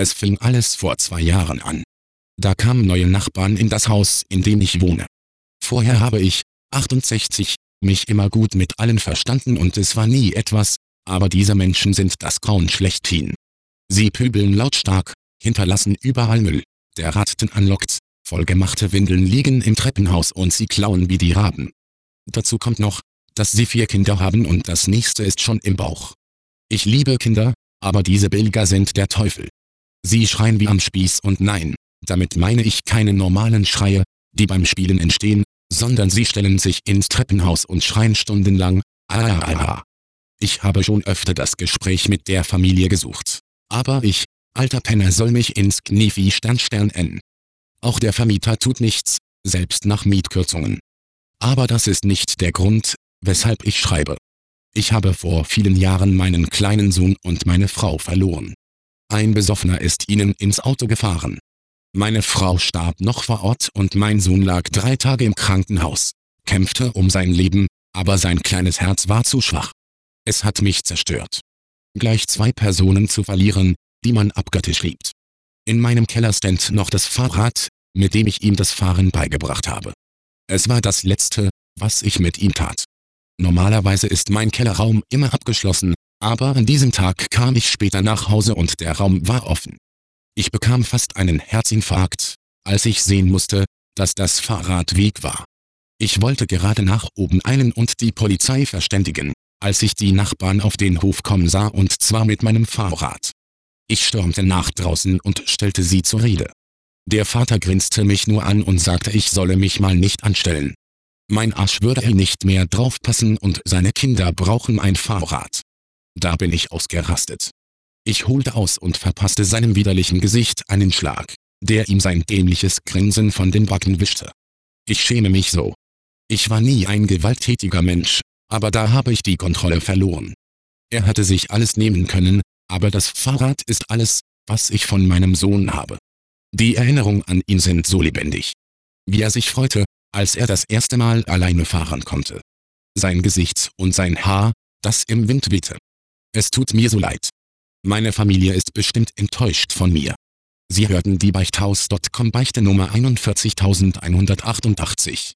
Es fing alles vor zwei Jahren an. Da kamen neue Nachbarn in das Haus, in dem ich wohne. Vorher habe ich, 68, mich immer gut mit allen verstanden und es war nie etwas, aber diese Menschen sind das Grauen schlechthin. Sie pöbeln lautstark, hinterlassen überall Müll, der Ratten anlockt, vollgemachte Windeln liegen im Treppenhaus und sie klauen wie die Raben. Dazu kommt noch, dass sie vier Kinder haben und das nächste ist schon im Bauch. Ich liebe Kinder, aber diese Bilger sind der Teufel. Sie schreien wie am Spieß und nein, damit meine ich keine normalen Schreie, die beim Spielen entstehen, sondern sie stellen sich ins Treppenhaus und schreien stundenlang, ah, ah, ah. Ich habe schon öfter das Gespräch mit der Familie gesucht. Aber ich, alter Penner soll mich ins Knie wie Stern Stern N. Auch der Vermieter tut nichts, selbst nach Mietkürzungen. Aber das ist nicht der Grund, weshalb ich schreibe. Ich habe vor vielen Jahren meinen kleinen Sohn und meine Frau verloren. Ein Besoffener ist ihnen ins Auto gefahren. Meine Frau starb noch vor Ort und mein Sohn lag drei Tage im Krankenhaus, kämpfte um sein Leben, aber sein kleines Herz war zu schwach. Es hat mich zerstört. Gleich zwei Personen zu verlieren, die man abgöttisch liebt. In meinem Keller stand noch das Fahrrad, mit dem ich ihm das Fahren beigebracht habe. Es war das Letzte, was ich mit ihm tat. Normalerweise ist mein Kellerraum immer abgeschlossen, aber an diesem Tag kam ich später nach Hause und der Raum war offen. Ich bekam fast einen Herzinfarkt, als ich sehen musste, dass das Fahrrad weg war. Ich wollte gerade nach oben eilen und die Polizei verständigen, als ich die Nachbarn auf den Hof kommen sah und zwar mit meinem Fahrrad. Ich stürmte nach draußen und stellte sie zur Rede. Der Vater grinste mich nur an und sagte ich solle mich mal nicht anstellen. Mein Arsch würde nicht mehr draufpassen und seine Kinder brauchen ein Fahrrad. Da bin ich ausgerastet. Ich holte aus und verpasste seinem widerlichen Gesicht einen Schlag, der ihm sein dämliches Grinsen von den Backen wischte. Ich schäme mich so. Ich war nie ein gewalttätiger Mensch, aber da habe ich die Kontrolle verloren. Er hätte sich alles nehmen können, aber das Fahrrad ist alles, was ich von meinem Sohn habe. Die Erinnerungen an ihn sind so lebendig. Wie er sich freute, als er das erste Mal alleine fahren konnte. Sein Gesicht und sein Haar, das im Wind wehte. Es tut mir so leid. Meine Familie ist bestimmt enttäuscht von mir. Sie hörten die Beichthaus.com Beichte Nummer 41188.